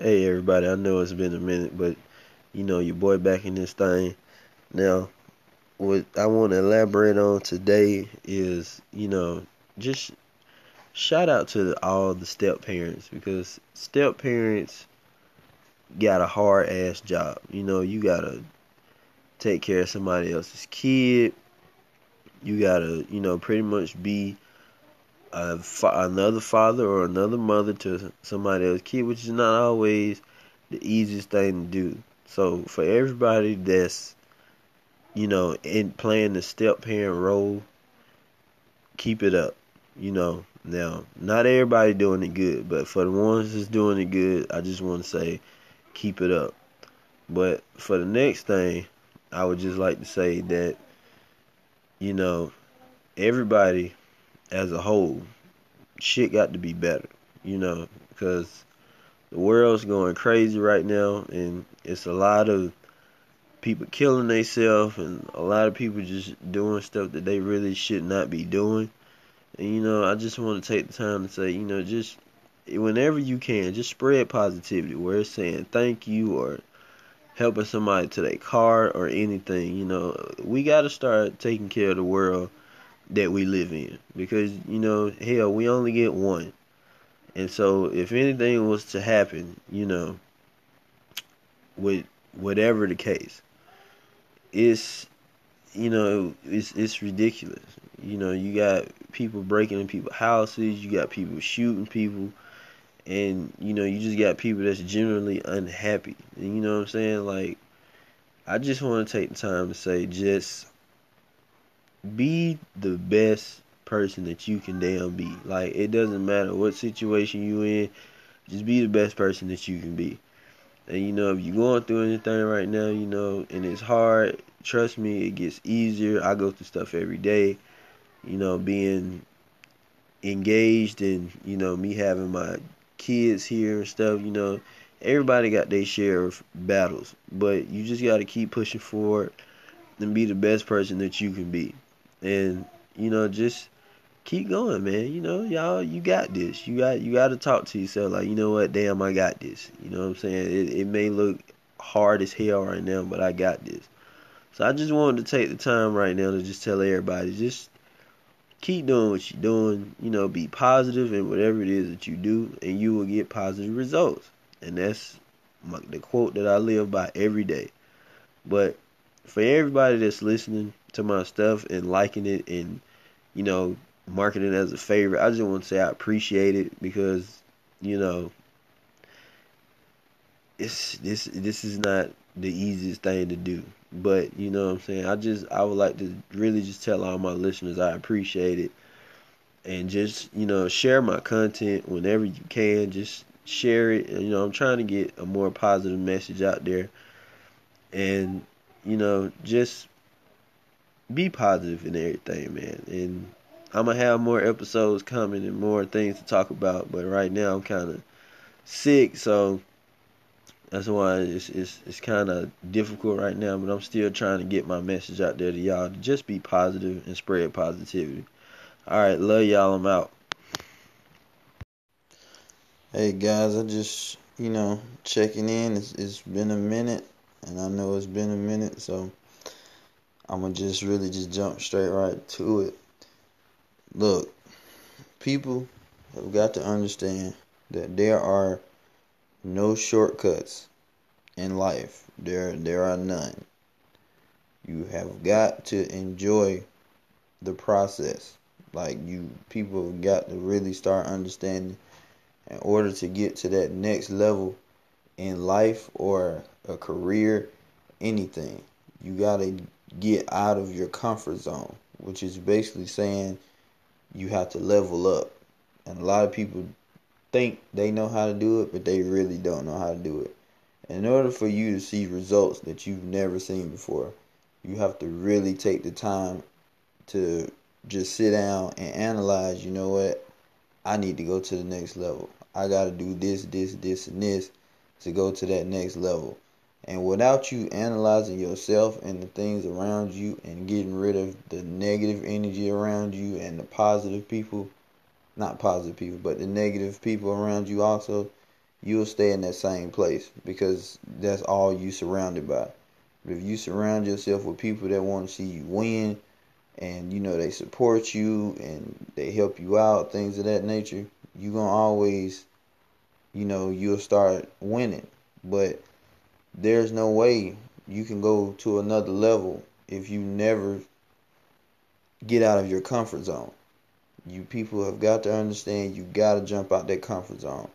Hey everybody, I know it's been a minute, but you know your boy back in this thing. Now, what I want to elaborate on today is, you know, just shout out to all the step parents because step parents got a hard ass job. You know, you gotta take care of somebody else's kid. You gotta, you know, pretty much be a fa- another father or another mother to somebody else's kid, which is not always the easiest thing to do. So for everybody that's you know in playing the step parent role, keep it up. You know, now not everybody doing it good, but for the ones that's doing it good, I just want to say keep it up. But for the next thing, I would just like to say that you know everybody as a whole, shit got to be better, you know, because the world's going crazy right now, and it's a lot of people killing themselves, and a lot of people just doing stuff that they really should not be doing. And you know, I just want to take the time to say, you know, just whenever you can, just spread positivity. Where it's saying thank you or helping somebody to their car or anything. You know, we got to start taking care of the world that we live in. Because you know hell we only get one. And so if anything was to happen you know with whatever the case it's you know it's it's ridiculous. You know you got people breaking in people's houses you got people shooting people and you know you just got people that's generally unhappy. And you know what i'm saying? Like i just want to take the time to say just be the best person that you can damn be. Like it doesn't matter what situation you in, just be the best person that you can be. And you know, if you're going through anything right now, you know, and it's hard, trust me, it gets easier. I go through stuff every day. You know, being engaged and, you know, me having my kids here and stuff, you know, everybody got their share of battles. But you just gotta keep pushing forward and be the best person that you can be and you know just keep going man. You know y'all you got this. You got you got to talk to yourself. Like you know what? Damn i got this. You know what i'm saying? It, it may look hard as hell right now but i got this. So i just wanted to take the time right now to just tell everybody just keep doing what you're doing. You know be positive in whatever it is that you do and you will get positive results. And that's my, the quote that i live by every day. But for everybody that's listening to my stuff and liking it and you know marking it as a favorite. I just want to say I appreciate it because you know it's this this is not the easiest thing to do. But you know what I'm saying? I just I would like to really just tell all my listeners I appreciate it. And just, you know, share my content whenever you can. Just share it. And, you know, I'm trying to get a more positive message out there. And, you know, just be positive in everything, man. And I'm gonna have more episodes coming and more things to talk about. But right now I'm kind of sick, so that's why it's it's it's kind of difficult right now. But I'm still trying to get my message out there to y'all to just be positive and spread positivity. All right, love y'all. I'm out. Hey guys, I just you know checking in. It's, it's been a minute, and I know it's been a minute, so I'm gonna just really just jump straight right to it. Look, people have got to understand that there are no shortcuts in life. There there are none. You have got to enjoy the process. Like you people have got to really start understanding in order to get to that next level in life or a career, anything. You got to get out of your comfort zone, which is basically saying you have to level up. And a lot of people think they know how to do it, but they really don't know how to do it. In order for you to see results that you've never seen before, you have to really take the time to just sit down and analyze, you know what? I need to go to the next level. I got to do this, this, this, and this to go to that next level. And without you analyzing yourself and the things around you and getting rid of the negative energy around you and the positive people, not positive people, but the negative people around you also, you'll stay in that same place because that's all you surrounded by. But if you surround yourself with people that want to see you win and you know they support you and they help you out, things of that nature, you're gonna always you know, you'll start winning. But there's no way you can go to another level if you never get out of your comfort zone. You people have got to understand you got to jump out that comfort zone.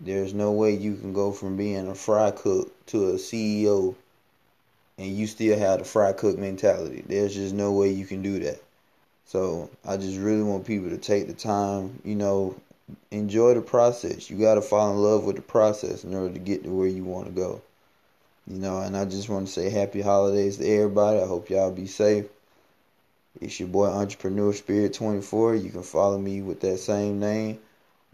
There's no way you can go from being a fry cook to a CEO and you still have the fry cook mentality. There's just no way you can do that. So I just really want people to take the time, you know, enjoy the process. You got to fall in love with the process in order to get to where you want to go. You know, and I just want to say happy holidays to everybody. I hope y'all be safe. It's your boy Entrepreneur Spirit 24. You can follow me with that same name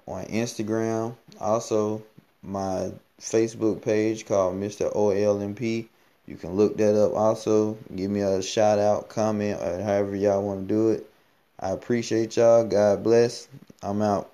on Instagram. Also, my Facebook page called Mr. OLMP. You can look that up also. Give me a shout out, comment, or however y'all want to do it. I appreciate y'all. God bless. I'm out.